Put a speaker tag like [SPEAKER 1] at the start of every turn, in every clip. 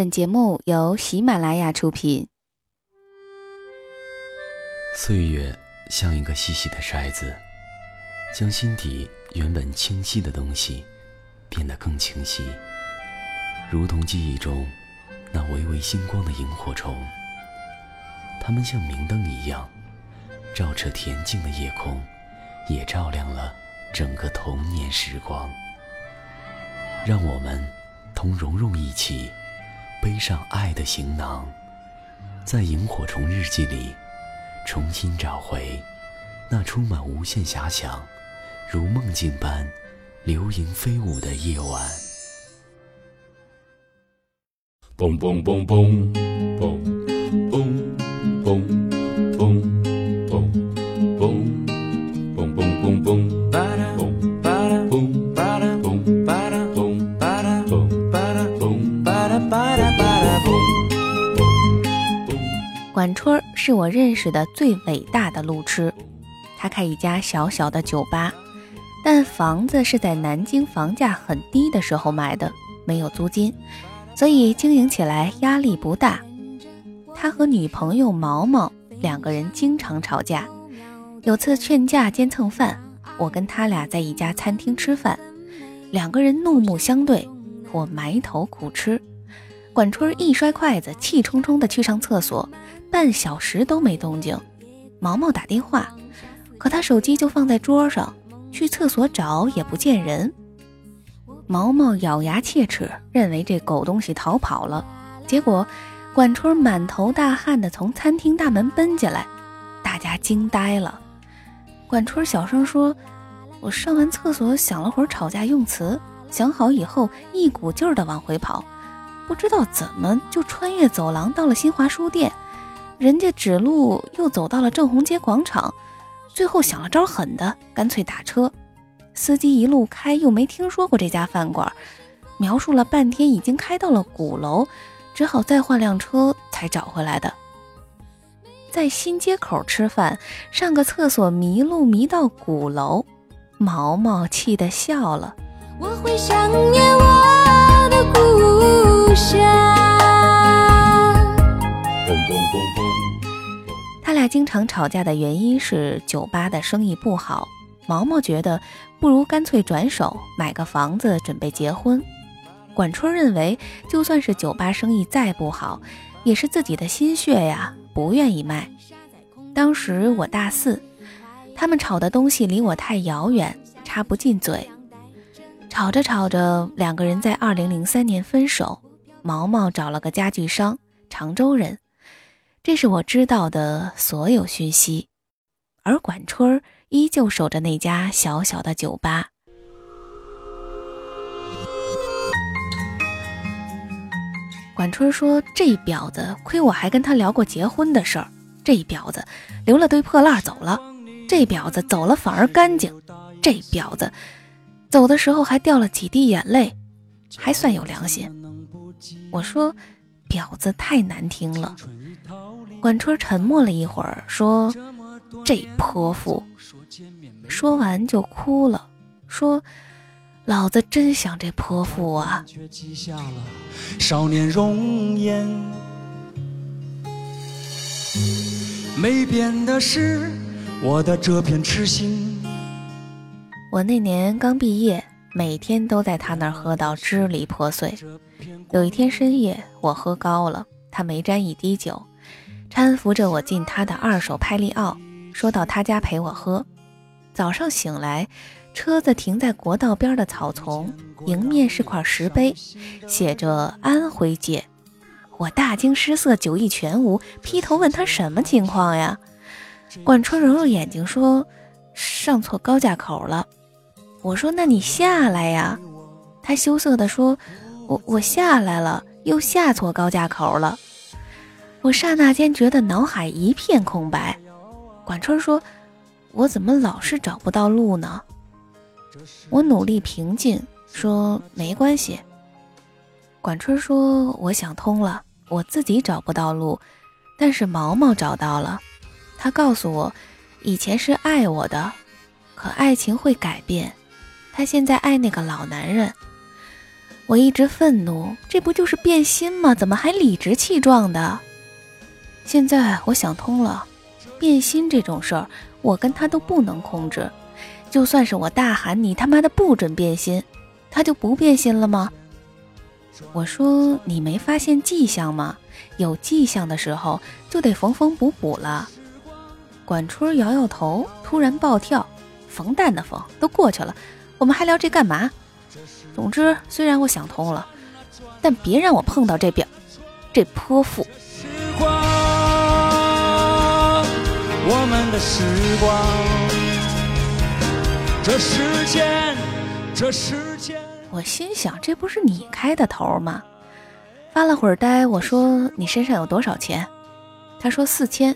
[SPEAKER 1] 本节目由喜马拉雅出品。
[SPEAKER 2] 岁月像一个细细的筛子，将心底原本清晰的东西变得更清晰，如同记忆中那微微星光的萤火虫。它们像明灯一样，照彻恬静的夜空，也照亮了整个童年时光。让我们同蓉蓉一起背上爱的行囊，在萤火虫日记里重新找回那充满无限遐想、如梦境般流萤飞舞的夜晚。嘣嘣嘣嘣嘣嘣嘣
[SPEAKER 1] 管春是我认识的最伟大的路痴，他开一家小小的酒吧，但房子是在南京房价很低的时候买的，没有租金，所以经营起来压力不大。他和女朋友毛毛两个人经常吵架，有次劝架兼蹭饭，我跟他俩在一家餐厅吃饭，两个人怒目相对，我埋头苦吃，管春一摔筷子，气冲冲地去上厕所。半小时都没动静，毛毛打电话，可他手机就放在桌上，去厕所找也不见人。毛毛咬牙切齿，认为这狗东西逃跑了。结果，管春满头大汗的从餐厅大门奔进来，大家惊呆了。管春小声说：“我上完厕所想了会儿吵架用词，想好以后一股劲儿的往回跑，不知道怎么就穿越走廊到了新华书店。”人家指路又走到了正红街广场，最后想了招狠的，干脆打车。司机一路开又没听说过这家饭馆，描述了半天，已经开到了鼓楼，只好再换辆车才找回来的。在新街口吃饭，上个厕所迷路迷到鼓楼，毛毛气得笑了。我会想念我的故乡。他俩经常吵架的原因是酒吧的生意不好。毛毛觉得不如干脆转手买个房子准备结婚。管春认为就算是酒吧生意再不好，也是自己的心血呀，不愿意卖。当时我大四，他们吵的东西离我太遥远，插不进嘴。吵着吵着，两个人在二零零三年分手。毛毛找了个家具商，常州人。这是我知道的所有讯息，而管春儿依旧守着那家小小的酒吧。管春说：“这婊子，亏我还跟他聊过结婚的事儿。这婊子留了堆破烂走了，这婊子走了反而干净，这婊子走的时候还掉了几滴眼泪，还算有良心。”我说：“婊子太难听了。”管春沉默了一会儿，说：“这泼妇。”说完就哭了，说：“老子真想这泼妇啊！”少年容颜，没变的是我的这片痴心。我那年刚毕业，每天都在他那儿喝到支离破碎。有一天深夜，我喝高了，他没沾一滴酒。搀扶着我进他的二手派利奥，说到他家陪我喝。早上醒来，车子停在国道边的草丛，迎面是块石碑，写着“安徽界”。我大惊失色，酒意全无，劈头问他什么情况呀？管春揉揉眼睛说：“上错高架口了。”我说：“那你下来呀？”他羞涩地说：“我我下来了，又下错高架口了。”我刹那间觉得脑海一片空白。管春说：“我怎么老是找不到路呢？”我努力平静说：“没关系。”管春说：“我想通了，我自己找不到路，但是毛毛找到了。他告诉我，以前是爱我的，可爱情会改变。他现在爱那个老男人。”我一直愤怒，这不就是变心吗？怎么还理直气壮的？现在我想通了，变心这种事儿，我跟他都不能控制。就算是我大喊你他妈的不准变心，他就不变心了吗？我说你没发现迹象吗？有迹象的时候就得缝缝补补了。管春摇摇头，突然暴跳：“缝蛋的缝都过去了，我们还聊这干嘛？”总之，虽然我想通了，但别让我碰到这表，这泼妇。时光，这时间，这时间。我心想，这不是你开的头吗？发了会儿呆，我说：“你身上有多少钱？”他说：“四千。”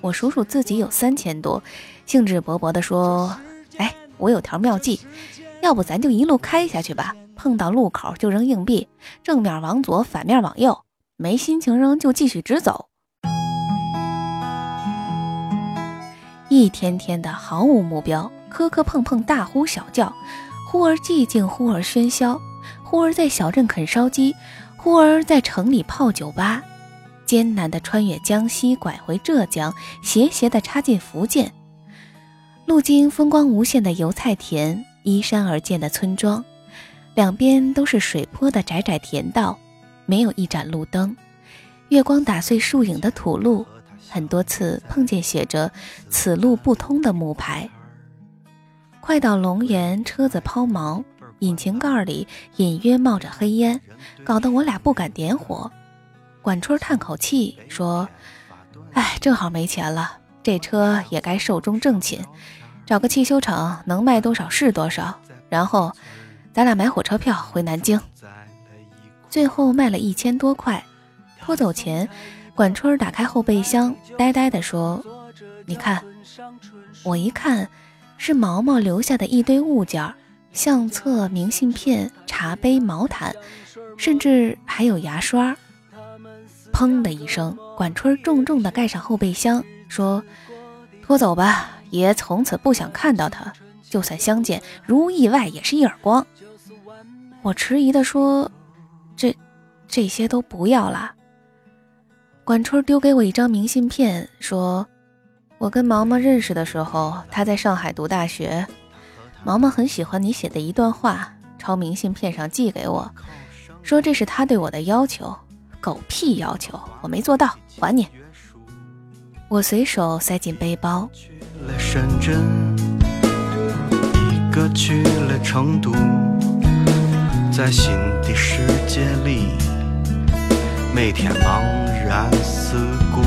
[SPEAKER 1] 我数数自己有三千多，兴致勃勃地说：“哎，我有条妙计。”要不咱就一路开下去吧，碰到路口就扔硬币，正面往左，反面往右。没心情扔就继续直走。一天天的毫无目标，磕磕碰碰，大呼小叫，忽而寂静，忽而喧嚣，忽而在小镇啃烧鸡，忽而在城里泡酒吧，艰难的穿越江西，拐回浙江，斜斜的插进福建，路经风光无限的油菜田。依山而建的村庄，两边都是水坡的窄窄田道，没有一盏路灯。月光打碎树影的土路，很多次碰见写着“此路不通”的木牌。快到龙岩，车子抛锚，引擎盖里隐约冒着黑烟，搞得我俩不敢点火。管春叹口气说：“哎，正好没钱了，这车也该寿终正寝。”找个汽修厂，能卖多少是多少，然后咱俩买火车票回南京。最后卖了一千多块。拖走前，管春打开后备箱，呆呆地说：“你看。”我一看，是毛毛留下的一堆物件：相册、明信片、茶杯、毛毯，甚至还有牙刷。砰的一声，管春重重地盖上后备箱，说：“拖走吧。”爷从此不想看到他，就算相见，如意外也是一耳光。我迟疑地说：“这，这些都不要了。”管春丢给我一张明信片，说：“我跟毛毛认识的时候，他在上海读大学。毛毛很喜欢你写的一段话，抄明信片上寄给我，说这是他对我的要求。狗屁要求，我没做到，还你。”我随手塞进背包。去了深圳，一个去了成都，在新的世界里，每天茫然四顾。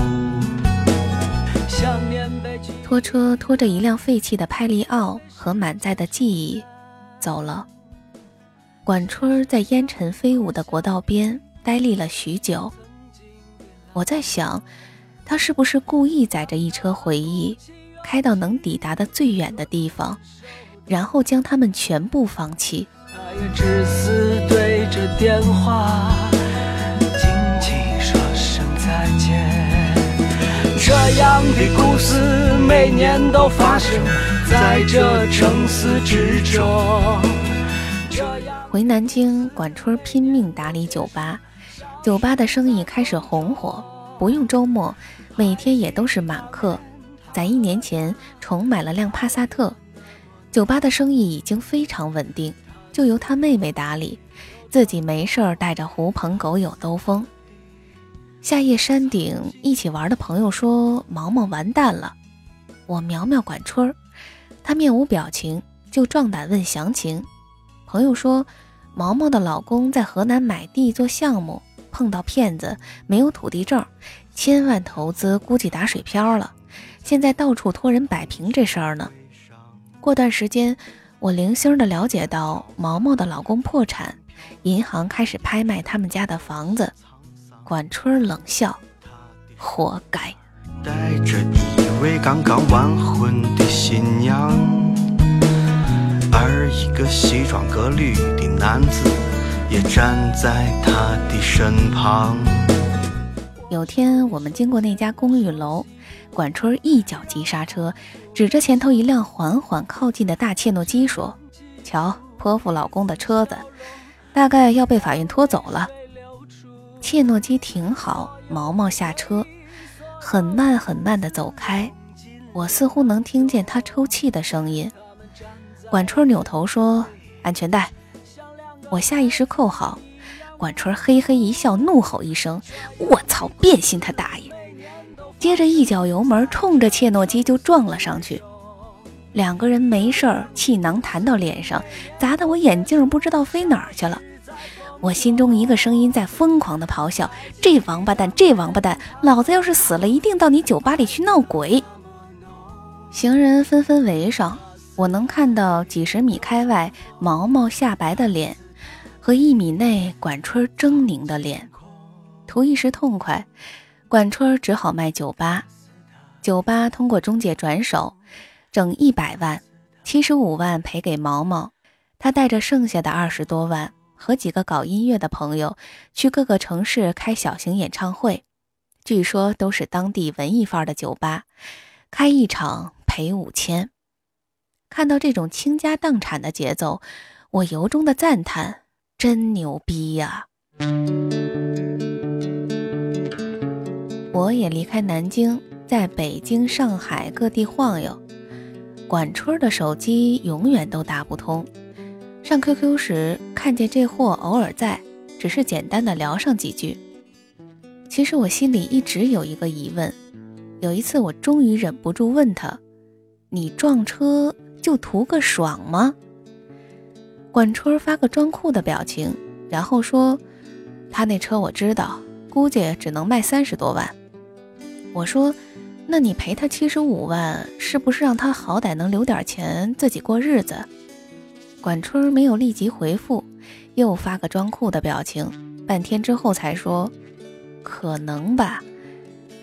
[SPEAKER 1] 拖车拖着一辆废弃的派利奥和满载的记忆走了。管春儿在烟尘飞舞的国道边呆立了许久。我在想，他是不是故意载着一车回忆？开到能抵达的最远的地方，然后将他们全部放弃。只死对着电话样的故事每年都发生在这城市之中。回南京，管春拼命打理酒吧，酒吧的生意开始红火，不用周末，每天也都是满客。在一年前重买了辆帕萨特，酒吧的生意已经非常稳定，就由他妹妹打理，自己没事儿带着狐朋狗友兜风。夏夜山顶一起玩的朋友说毛毛完蛋了，我苗苗管春儿，他面无表情，就壮胆问详情。朋友说毛毛的老公在河南买地做项目，碰到骗子，没有土地证，千万投资估计打水漂了。现在到处托人摆平这事儿呢。过段时间，我零星的了解到毛毛的老公破产，银行开始拍卖他们家的房子。管春冷笑：“活该。”带着一位刚刚完婚的新娘，而一个西装革履的男子也站在他的身旁。有天，我们经过那家公寓楼。管春一脚急刹车，指着前头一辆缓缓靠近的大切诺基说：“瞧，泼妇老公的车子。”大概要被法院拖走了。切诺基停好，毛毛下车，很慢很慢地走开。我似乎能听见他抽泣的声音。管春扭头说：“安全带。”我下意识扣好。管春嘿嘿一笑，怒吼一声：“我操！变心他大爷！”接着一脚油门，冲着切诺基就撞了上去。两个人没事儿，气囊弹到脸上，砸得我眼镜不知道飞哪儿去了。我心中一个声音在疯狂的咆哮：“这王八蛋，这王八蛋！老子要是死了，一定到你酒吧里去闹鬼！”行人纷纷围上，我能看到几十米开外毛毛下白的脸，和一米内管春狰狞的脸。图一时痛快，管春只好卖酒吧。酒吧通过中介转手，整一百万，七十五万赔给毛毛，他带着剩下的二十多万。和几个搞音乐的朋友去各个城市开小型演唱会，据说都是当地文艺范儿的酒吧，开一场赔五千。看到这种倾家荡产的节奏，我由衷的赞叹：真牛逼呀！我也离开南京，在北京、上海各地晃悠。管春的手机永远都打不通。上 QQ 时看见这货偶尔在，只是简单的聊上几句。其实我心里一直有一个疑问，有一次我终于忍不住问他：“你撞车就图个爽吗？”管春发个装酷的表情，然后说：“他那车我知道，估计只能卖三十多万。”我说：“那你赔他七十五万，是不是让他好歹能留点钱自己过日子？”管春没有立即回复，又发个装酷的表情，半天之后才说：“可能吧，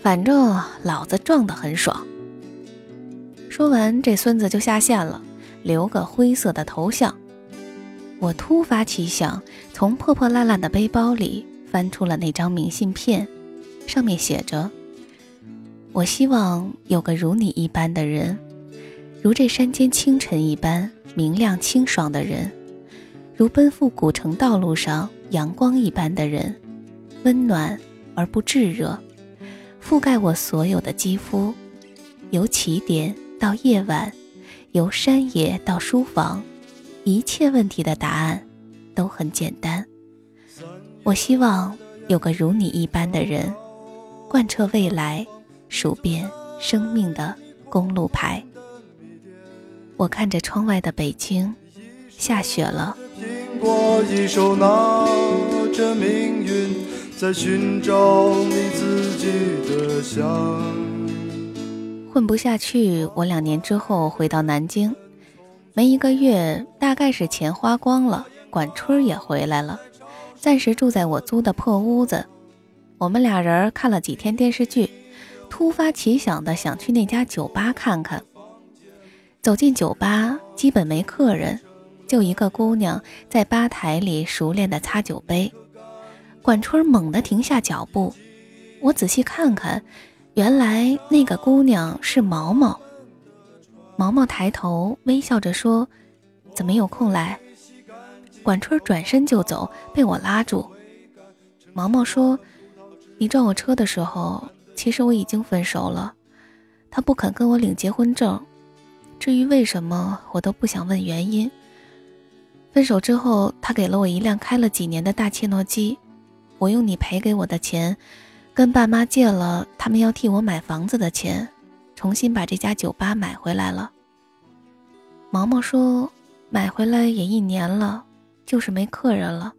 [SPEAKER 1] 反正老子撞得很爽。”说完，这孙子就下线了，留个灰色的头像。我突发奇想，从破破烂烂的背包里翻出了那张明信片，上面写着：“我希望有个如你一般的人，如这山间清晨一般。”明亮清爽的人，如奔赴古城道路上阳光一般的人，温暖而不炙热，覆盖我所有的肌肤。由起点到夜晚，由山野到书房，一切问题的答案都很简单。我希望有个如你一般的人，贯彻未来，数遍生命的公路牌。我看着窗外的北京，下雪了。混不下去，我两年之后回到南京，没一个月，大概是钱花光了，管春也回来了，暂时住在我租的破屋子。我们俩人看了几天电视剧，突发奇想的想去那家酒吧看看。走进酒吧，基本没客人，就一个姑娘在吧台里熟练地擦酒杯。管春猛地停下脚步，我仔细看看，原来那个姑娘是毛毛。毛毛抬头微笑着说：“怎么有空来？”管春转身就走，被我拉住。毛毛说：“你撞我车的时候，其实我已经分手了，他不肯跟我领结婚证。”至于为什么，我都不想问原因。分手之后，他给了我一辆开了几年的大切诺基，我用你赔给我的钱，跟爸妈借了他们要替我买房子的钱，重新把这家酒吧买回来了。毛毛说，买回来也一年了，就是没客人了。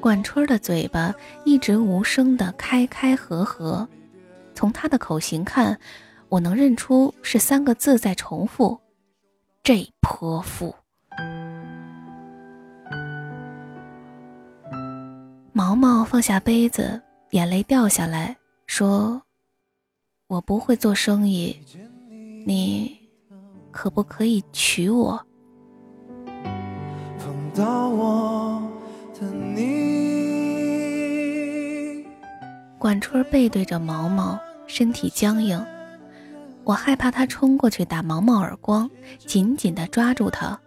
[SPEAKER 1] 管春的嘴巴一直无声的开开合合。从他的口型看，我能认出是三个字在重复：“这泼妇。”毛毛放下杯子，眼泪掉下来，说：“我不会做生意，你可不可以娶我？”管春背对着毛毛。身体僵硬，我害怕他冲过去打毛毛耳光，紧紧地抓住他。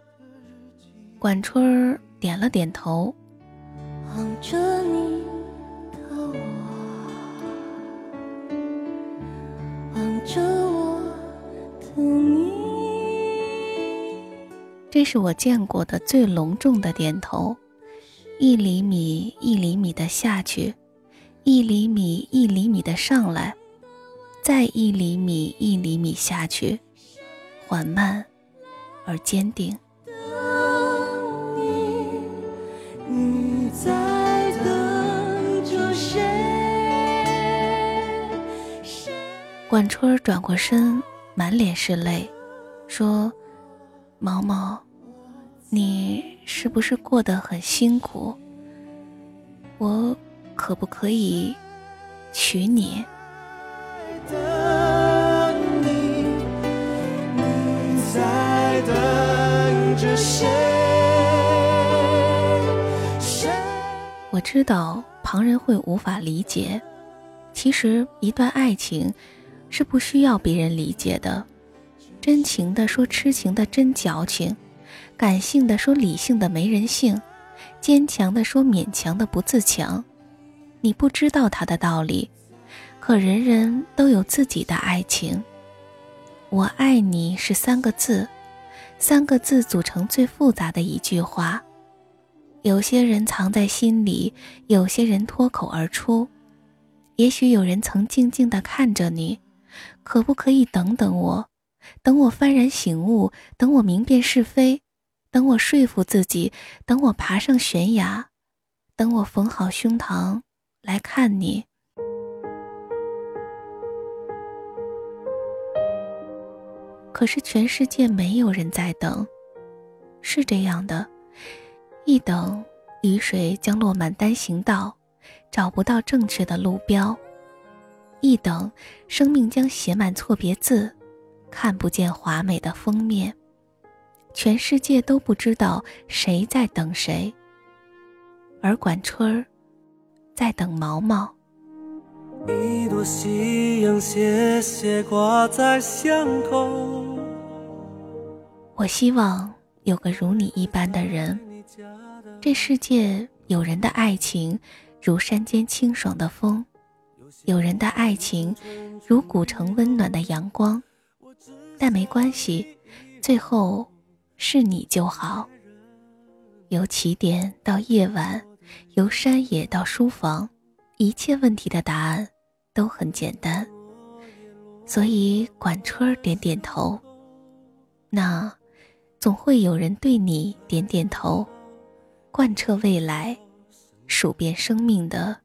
[SPEAKER 1] 管春儿点了点头。望着你的我，望着我的你。这是我见过的最隆重的点头，一厘米一厘米的下去，一厘米一厘米的上来，再一厘米一厘米下去，缓慢而坚定。管春儿转过身，满脸是泪，说：“毛毛，你是不是过得很辛苦？我可不可以娶你？”我知道旁人会无法理解，其实一段爱情。是不需要别人理解的，真情的说痴情的真矫情，感性的说理性的没人性，坚强的说勉强的不自强。你不知道他的道理，可人人都有自己的爱情。我爱你是三个字，三个字组成最复杂的一句话。有些人藏在心里，有些人脱口而出。也许有人曾静静地看着你。可不可以等等我？等我幡然醒悟，等我明辨是非，等我说服自己，等我爬上悬崖，等我缝好胸膛来看你。可是全世界没有人在等，是这样的，一等雨水将落满单行道，找不到正确的路标。一等，生命将写满错别字，看不见华美的封面。全世界都不知道谁在等谁，而管春儿在等毛毛。一朵夕阳斜斜挂在巷口。我希望有个如你一般的人。这世界有人的爱情，如山间清爽的风。有人的爱情如古城温暖的阳光，但没关系，最后是你就好。由起点到夜晚，由山野到书房，一切问题的答案都很简单。所以管春点点头，那总会有人对你点点头，贯彻未来，数遍生命的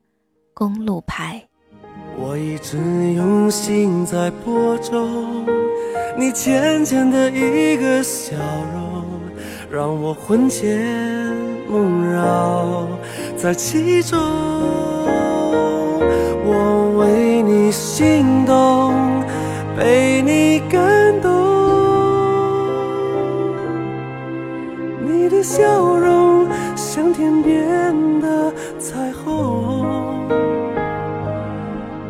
[SPEAKER 1] 公路牌。我一直用心在播种，你浅浅的一个笑容，让我魂牵梦绕在其中。我为你心动，被你感动，你的笑容像天边的彩虹。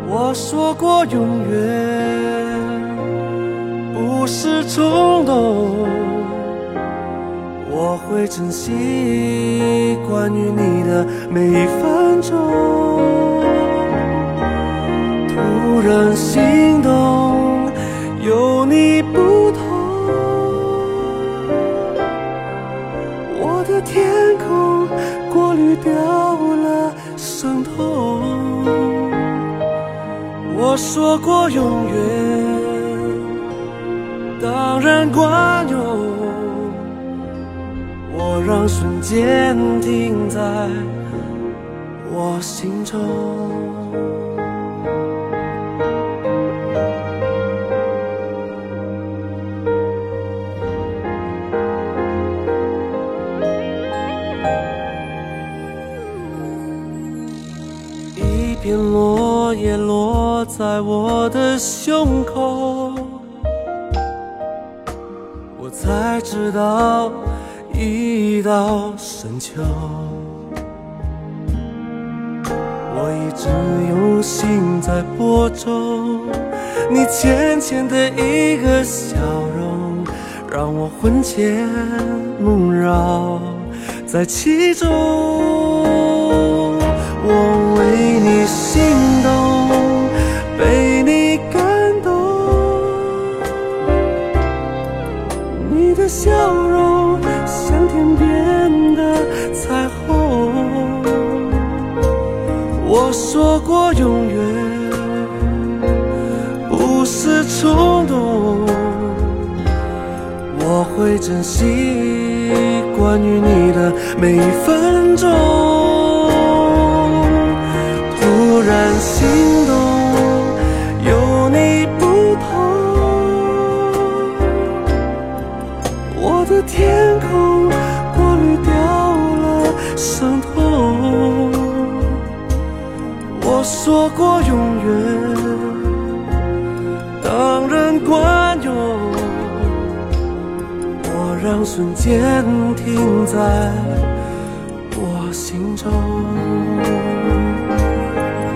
[SPEAKER 1] 我说过永远不是冲动，会珍惜关于你的每一分钟。突然心动，有你不同，我的天空过滤掉了伤痛。我说过永远，当然管用。让瞬间停在我心中。一片落叶落。在我的胸口，我才知道一到深秋。我一直用心在播种，
[SPEAKER 3] 你浅浅的一个笑容，让我魂牵梦绕在其中。我为你心动，被你感动。你的笑说过永远不。是冲动，我会珍惜关于你的每一分钟。我说过永远。当然管用，我让瞬间停在我心中。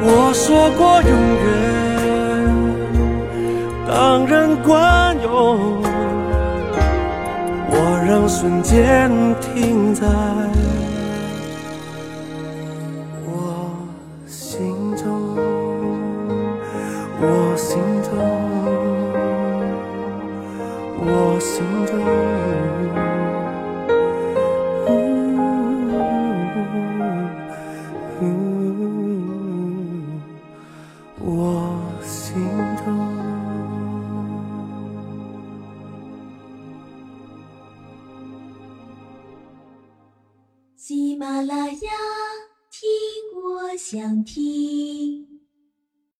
[SPEAKER 3] 我说过永远，当人管用，我让瞬间停在